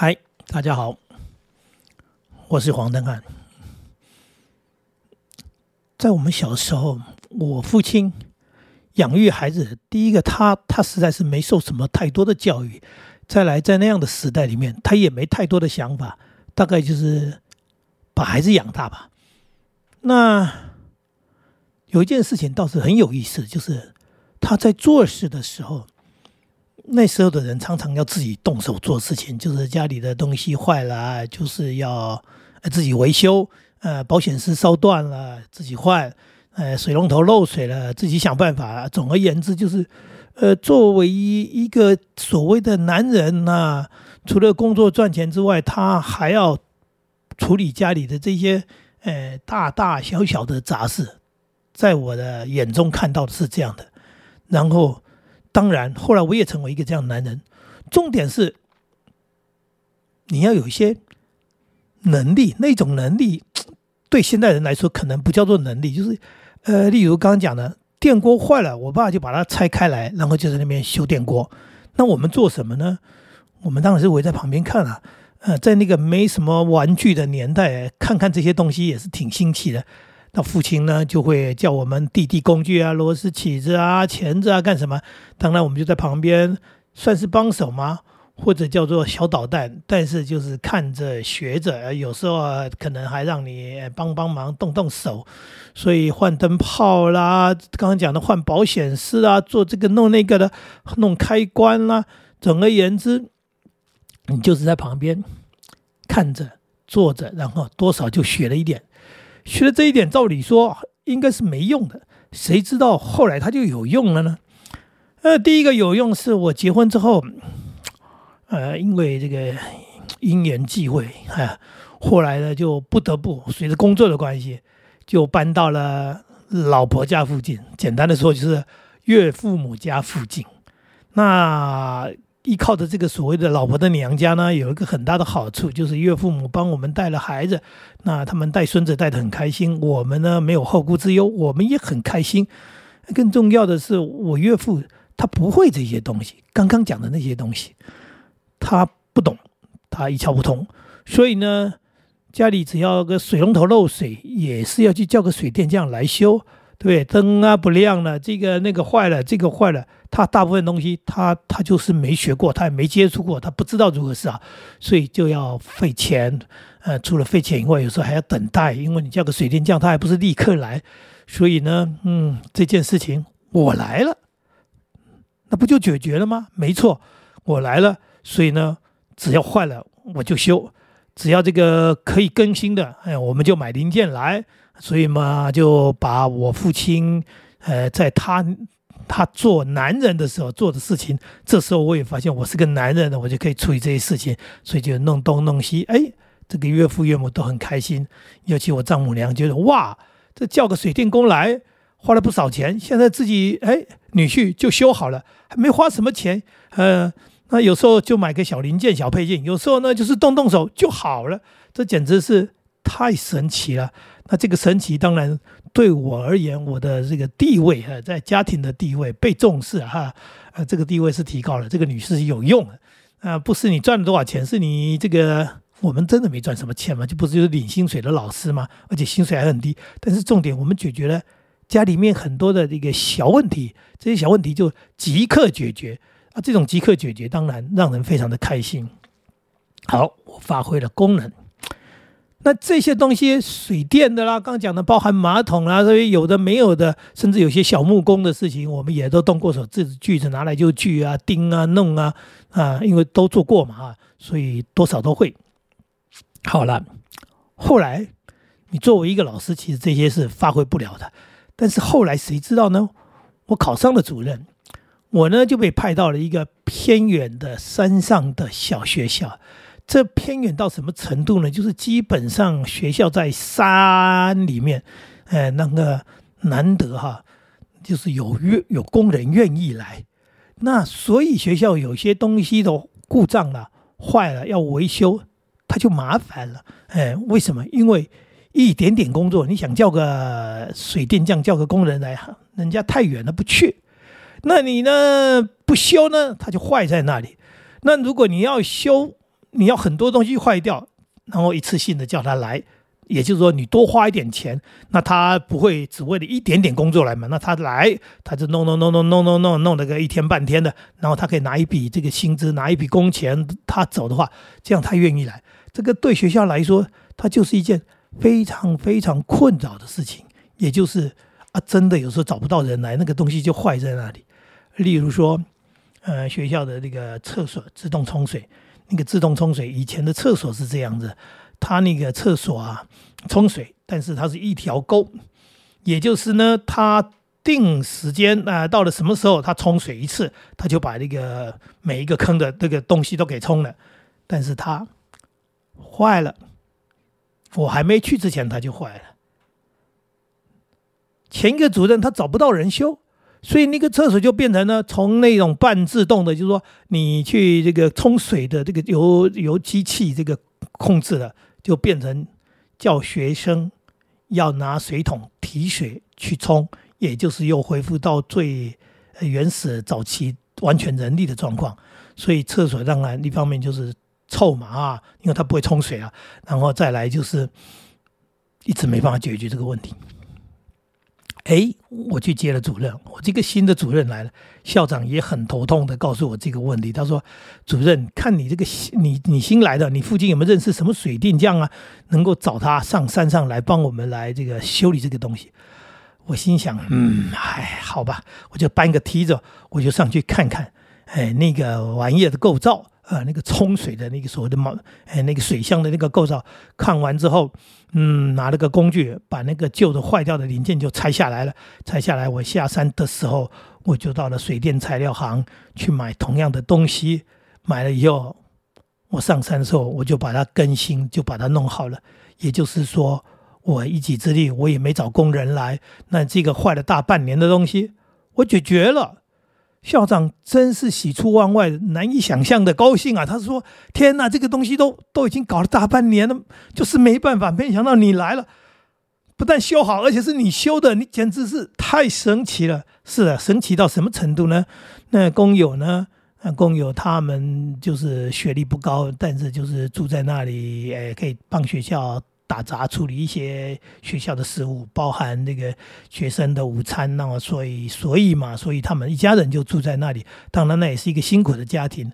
嗨，大家好，我是黄登汉。在我们小时候，我父亲养育孩子，第一个他他实在是没受什么太多的教育，再来在那样的时代里面，他也没太多的想法，大概就是把孩子养大吧。那有一件事情倒是很有意思，就是他在做事的时候。那时候的人常常要自己动手做事情，就是家里的东西坏了，就是要自己维修。呃，保险丝烧断了，自己换；呃，水龙头漏水了，自己想办法。总而言之，就是呃，作为一一个所谓的男人呢，除了工作赚钱之外，他还要处理家里的这些呃大大小小的杂事。在我的眼中看到的是这样的，然后。当然，后来我也成为一个这样的男人。重点是，你要有一些能力，那种能力对现代人来说可能不叫做能力，就是呃，例如刚刚讲的，电锅坏了，我爸就把它拆开来，然后就在那边修电锅。那我们做什么呢？我们当然是围在旁边看啊。呃，在那个没什么玩具的年代，看看这些东西也是挺新奇的。那父亲呢，就会叫我们递递工具啊，螺丝起子啊，钳子啊，干什么？当然，我们就在旁边，算是帮手吗？或者叫做小捣蛋？但是就是看着学着，有时候可能还让你帮帮忙，动动手。所以换灯泡啦，刚刚讲的换保险丝啊，做这个弄那个的，弄开关啦。总而言之，你就是在旁边看着、坐着，然后多少就学了一点。学了这一点，照理说应该是没用的，谁知道后来他就有用了呢？呃，第一个有用是我结婚之后，呃，因为这个因缘际会，哎，后来呢就不得不随着工作的关系，就搬到了老婆家附近。简单的说，就是岳父母家附近。那。依靠着这个所谓的老婆的娘家呢，有一个很大的好处，就是岳父母帮我们带了孩子，那他们带孙子带的很开心，我们呢没有后顾之忧，我们也很开心。更重要的是，我岳父他不会这些东西，刚刚讲的那些东西，他不懂，他一窍不通。所以呢，家里只要个水龙头漏水，也是要去叫个水电匠来修。对，灯啊不亮了，这个那个坏了，这个坏了，他大部分东西他他就是没学过，他也没接触过，他不知道如何是好，所以就要费钱，呃，除了费钱以外，有时候还要等待，因为你叫个水电匠，他还不是立刻来，所以呢，嗯，这件事情我来了，那不就解决了吗？没错，我来了，所以呢，只要坏了我就修，只要这个可以更新的，哎，我们就买零件来。所以嘛，就把我父亲，呃，在他他做男人的时候做的事情，这时候我也发现我是个男人了，我就可以处理这些事情，所以就弄东弄西，哎，这个岳父岳母都很开心，尤其我丈母娘觉得哇，这叫个水电工来，花了不少钱，现在自己哎女婿就修好了，还没花什么钱，呃，那有时候就买个小零件、小配件，有时候呢就是动动手就好了，这简直是太神奇了。那这个神奇当然对我而言，我的这个地位哈，在家庭的地位被重视哈，呃，这个地位是提高了。这个女士有用的，啊，不是你赚了多少钱，是你这个我们真的没赚什么钱嘛，就不是就是领薪水的老师嘛，而且薪水还很低。但是重点，我们解决了家里面很多的这个小问题，这些小问题就即刻解决啊，这种即刻解决当然让人非常的开心。好，我发挥了功能。那这些东西，水电的啦，刚刚讲的包含马桶啦，所以有的没有的，甚至有些小木工的事情，我们也都动过手，自己锯子拿来就锯啊，钉啊，弄啊，啊，因为都做过嘛，啊，所以多少都会。好了，后来你作为一个老师，其实这些是发挥不了的。但是后来谁知道呢？我考上了主任，我呢就被派到了一个偏远的山上的小学校。这偏远到什么程度呢？就是基本上学校在山里面，呃，那个难得哈，就是有愿有工人愿意来，那所以学校有些东西的故障了、坏了要维修，他就麻烦了。哎，为什么？因为一点点工作，你想叫个水电匠、叫个工人来，人家太远了不去。那你呢不修呢，它就坏在那里。那如果你要修，你要很多东西坏掉，然后一次性的叫他来。也就是说，你多花一点钱，那他不会只为了一点点工作来嘛？那他来，他就弄弄弄弄弄弄弄弄了个一天半天的，然后他可以拿一笔这个薪资，拿一笔工钱，他走的话，这样他愿意来。这个对学校来说，它就是一件非常非常困扰的事情。也就是啊，真的有时候找不到人来，那个东西就坏在那里。例如说，呃，学校的那个厕所自动冲水，那个自动冲水，以前的厕所是这样子。他那个厕所啊，冲水，但是它是一条沟，也就是呢，他定时间啊，到了什么时候他冲水一次，他就把那个每一个坑的这个东西都给冲了。但是它坏了，我还没去之前他就坏了。前一个主任他找不到人修，所以那个厕所就变成了从那种半自动的，就是说你去这个冲水的这个由由机器这个控制的。就变成叫学生要拿水桶提水去冲，也就是又恢复到最原始早期完全人力的状况。所以厕所当然一方面就是臭嘛啊，因为它不会冲水啊，然后再来就是一直没办法解决这个问题。哎，我去接了主任，我这个新的主任来了，校长也很头痛的告诉我这个问题。他说：“主任，看你这个新你你新来的，你附近有没有认识什么水电匠啊？能够找他上山上来帮我们来这个修理这个东西。”我心想：“嗯，哎，好吧，我就搬个梯子，我就上去看看，哎，那个玩意的构造。”呃，那个冲水的那个所谓的毛，哎，那个水箱的那个构造，看完之后，嗯，拿了个工具，把那个旧的坏掉的零件就拆下来了。拆下来，我下山的时候，我就到了水电材料行去买同样的东西。买了以后，我上山的时候，我就把它更新，就把它弄好了。也就是说，我一己之力，我也没找工人来，那这个坏了大半年的东西，我解决了。校长真是喜出望外，难以想象的高兴啊！他说：“天哪，这个东西都都已经搞了大半年了，就是没办法。没想到你来了，不但修好，而且是你修的，你简直是太神奇了！是的，神奇到什么程度呢？那工友呢？那工友他们就是学历不高，但是就是住在那里，诶，可以帮学校。”打杂处理一些学校的事务，包含那个学生的午餐，那么所以所以嘛，所以他们一家人就住在那里。当然，那也是一个辛苦的家庭。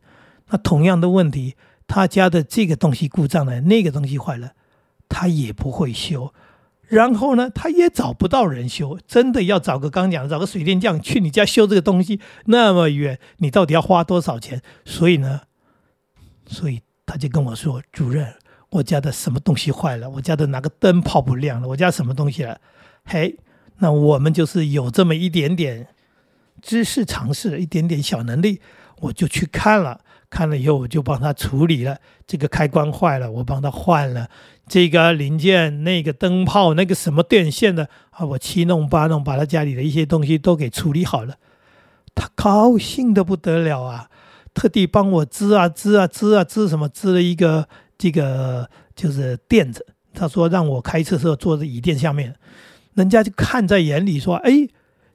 那同样的问题，他家的这个东西故障了，那个东西坏了，他也不会修。然后呢，他也找不到人修。真的要找个刚讲找个水电匠去你家修这个东西，那么远，你到底要花多少钱？所以呢，所以他就跟我说，主任。我家的什么东西坏了？我家的哪个灯泡不亮了？我家什么东西了？嘿，那我们就是有这么一点点知识尝试，一点点小能力，我就去看了。看了以后，我就帮他处理了。这个开关坏了，我帮他换了。这个零件、那个灯泡、那个什么电线的啊，我七弄八弄，把他家里的一些东西都给处理好了。他高兴的不得了啊，特地帮我织啊织啊织啊织什么织了一个。这个就是垫子，他说让我开车时候坐在椅垫下面，人家就看在眼里，说：“哎，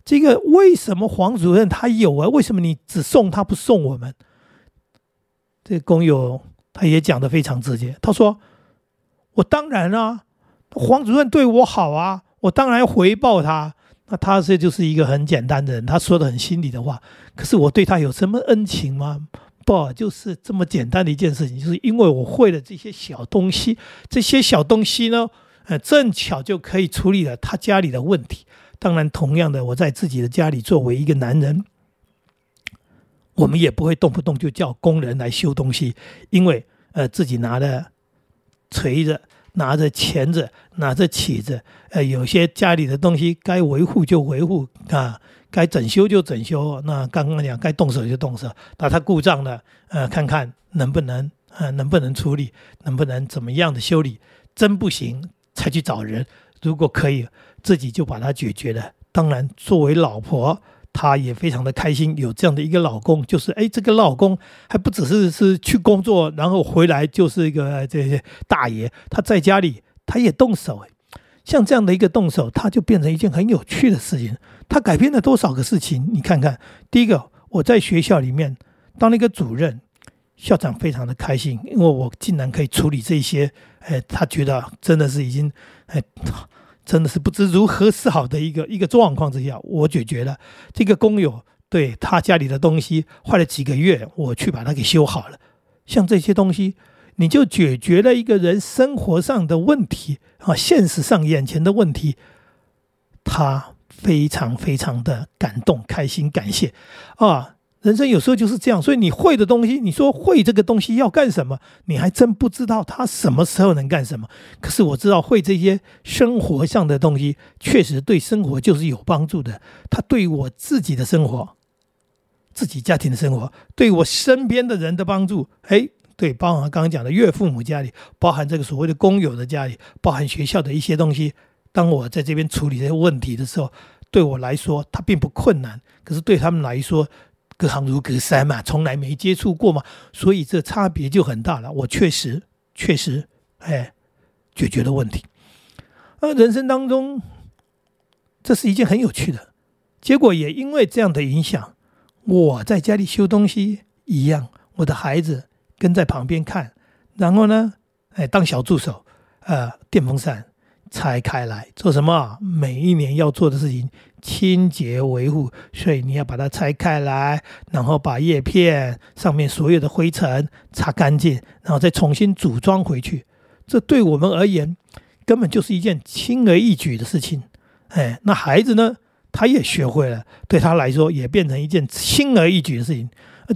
这个为什么黄主任他有啊？为什么你只送他不送我们？”这个工友他也讲的非常直接，他说：“我当然啊，黄主任对我好啊，我当然要回报他。那他这就是一个很简单的人，他说的很心里的话。可是我对他有什么恩情吗？”不就是这么简单的一件事情，就是因为我会了这些小东西，这些小东西呢，呃，正巧就可以处理了他家里的问题。当然，同样的，我在自己的家里作为一个男人，我们也不会动不动就叫工人来修东西，因为呃，自己拿着锤子、拿着钳子、拿着起子，呃，有些家里的东西该维护就维护啊。该整修就整修，那刚刚讲该动手就动手，把它故障了，呃，看看能不能，呃，能不能处理，能不能怎么样的修理，真不行才去找人，如果可以，自己就把它解决了。当然，作为老婆，她也非常的开心，有这样的一个老公，就是哎，这个老公还不只是是去工作，然后回来就是一个这些大爷，他在家里他也动手，哎，像这样的一个动手，他就变成一件很有趣的事情。他改变了多少个事情？你看看，第一个，我在学校里面当了一个主任，校长非常的开心，因为我竟然可以处理这些，哎，他觉得真的是已经，哎，真的是不知如何是好的一个一个状况之下，我解决了这个工友对他家里的东西坏了几个月，我去把它给修好了。像这些东西，你就解决了一个人生活上的问题啊，现实上眼前的问题，他非常非常的感动、开心、感谢啊。人生有时候就是这样，所以你会的东西，你说会这个东西要干什么，你还真不知道他什么时候能干什么。可是我知道会这些生活上的东西，确实对生活就是有帮助的。他对我自己的生活、自己家庭的生活，对我身边的人的帮助，哎，对，包含刚刚讲的岳父母家里，包含这个所谓的工友的家里，包含学校的一些东西。当我在这边处理这些问题的时候，对我来说，它并不困难。可是对他们来说，隔行如隔山嘛，从来没接触过嘛，所以这差别就很大了。我确实确实哎，解决了问题。那人生当中，这是一件很有趣的结果，也因为这样的影响，我在家里修东西一样，我的孩子跟在旁边看，然后呢，哎，当小助手，呃，电风扇。拆开来做什么？每一年要做的事情，清洁维护，所以你要把它拆开来，然后把叶片上面所有的灰尘擦干净，然后再重新组装回去。这对我们而言，根本就是一件轻而易举的事情。哎，那孩子呢？他也学会了，对他来说也变成一件轻而易举的事情。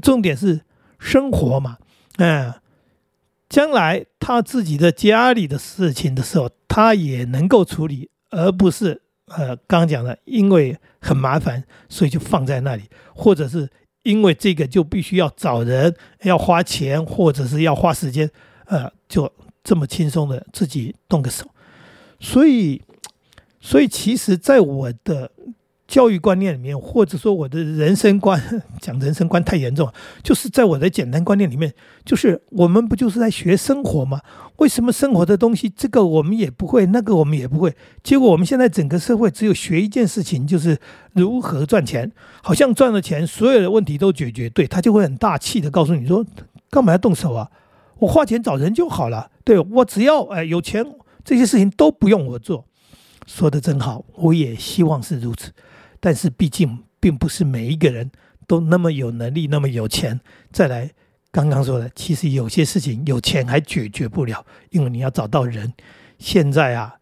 重点是生活嘛，嗯。将来他自己的家里的事情的时候，他也能够处理，而不是呃刚讲的，因为很麻烦，所以就放在那里，或者是因为这个就必须要找人，要花钱，或者是要花时间，呃，就这么轻松的自己动个手。所以，所以其实，在我的。教育观念里面，或者说我的人生观，讲人生观太严重，就是在我的简单观念里面，就是我们不就是在学生活吗？为什么生活的东西，这个我们也不会，那个我们也不会？结果我们现在整个社会只有学一件事情，就是如何赚钱，好像赚了钱，所有的问题都解决。对他就会很大气的告诉你说，干嘛要动手啊？我花钱找人就好了。对我只要哎有钱，这些事情都不用我做。说的真好，我也希望是如此。但是毕竟并不是每一个人都那么有能力，那么有钱。再来，刚刚说的，其实有些事情有钱还解决不了，因为你要找到人。现在啊，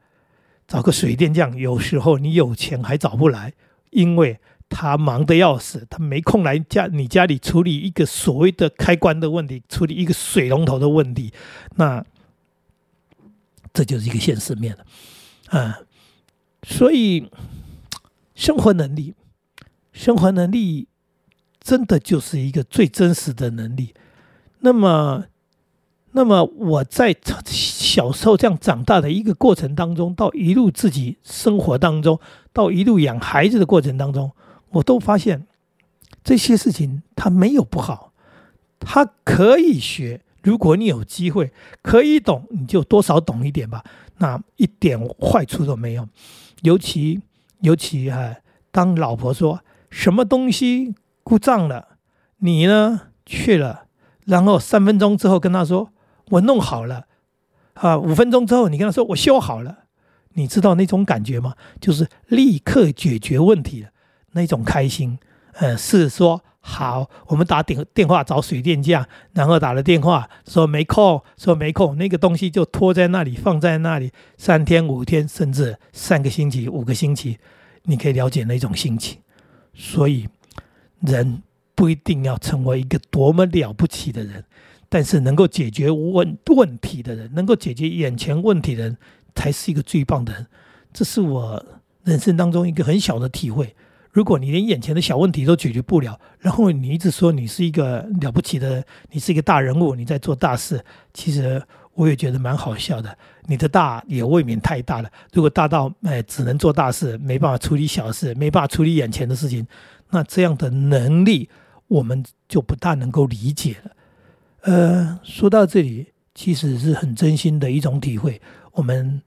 找个水电匠，有时候你有钱还找不来，因为他忙得要死，他没空来家你家里处理一个所谓的开关的问题，处理一个水龙头的问题。那这就是一个现实面了，啊，所以。生活能力，生活能力真的就是一个最真实的能力。那么，那么我在小时候这样长大的一个过程当中，到一路自己生活当中，到一路养孩子的过程当中，我都发现这些事情它没有不好，它可以学。如果你有机会可以懂，你就多少懂一点吧，那一点坏处都没有，尤其。尤其哈，当老婆说什么东西故障了，你呢去了，然后三分钟之后跟他说我弄好了，啊，五分钟之后你跟他说我修好了，你知道那种感觉吗？就是立刻解决问题的，那种开心。呃，是说好，我们打电电话找水电匠，然后打了电话说没空，说没空，那个东西就拖在那里，放在那里三天五天，甚至三个星期、五个星期，你可以了解那种心情。所以，人不一定要成为一个多么了不起的人，但是能够解决问问题的人，能够解决眼前问题的人，才是一个最棒的人。这是我人生当中一个很小的体会。如果你连眼前的小问题都解决不了，然后你一直说你是一个了不起的，你是一个大人物，你在做大事，其实我也觉得蛮好笑的。你的大也未免太大了。如果大到哎只能做大事，没办法处理小事，没办法处理眼前的事情，那这样的能力我们就不大能够理解了。呃，说到这里，其实是很真心的一种体会。我们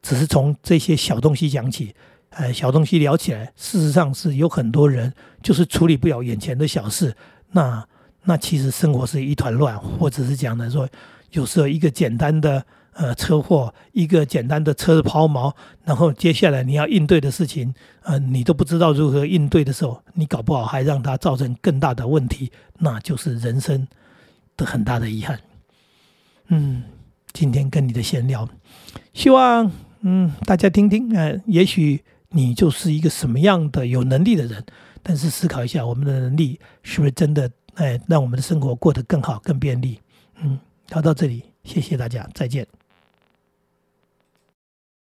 只是从这些小东西讲起。呃，小东西聊起来，事实上是有很多人就是处理不了眼前的小事。那那其实生活是一团乱，或者是讲的说，有时候一个简单的呃车祸，一个简单的车子抛锚，然后接下来你要应对的事情，呃，你都不知道如何应对的时候，你搞不好还让它造成更大的问题，那就是人生的很大的遗憾。嗯，今天跟你的闲聊，希望嗯大家听听，呃，也许你就是一个什么样的有能力的人，但是思考一下，我们的能力是不是真的哎让我们的生活过得更好、更便利？嗯，聊到这里，谢谢大家，再见。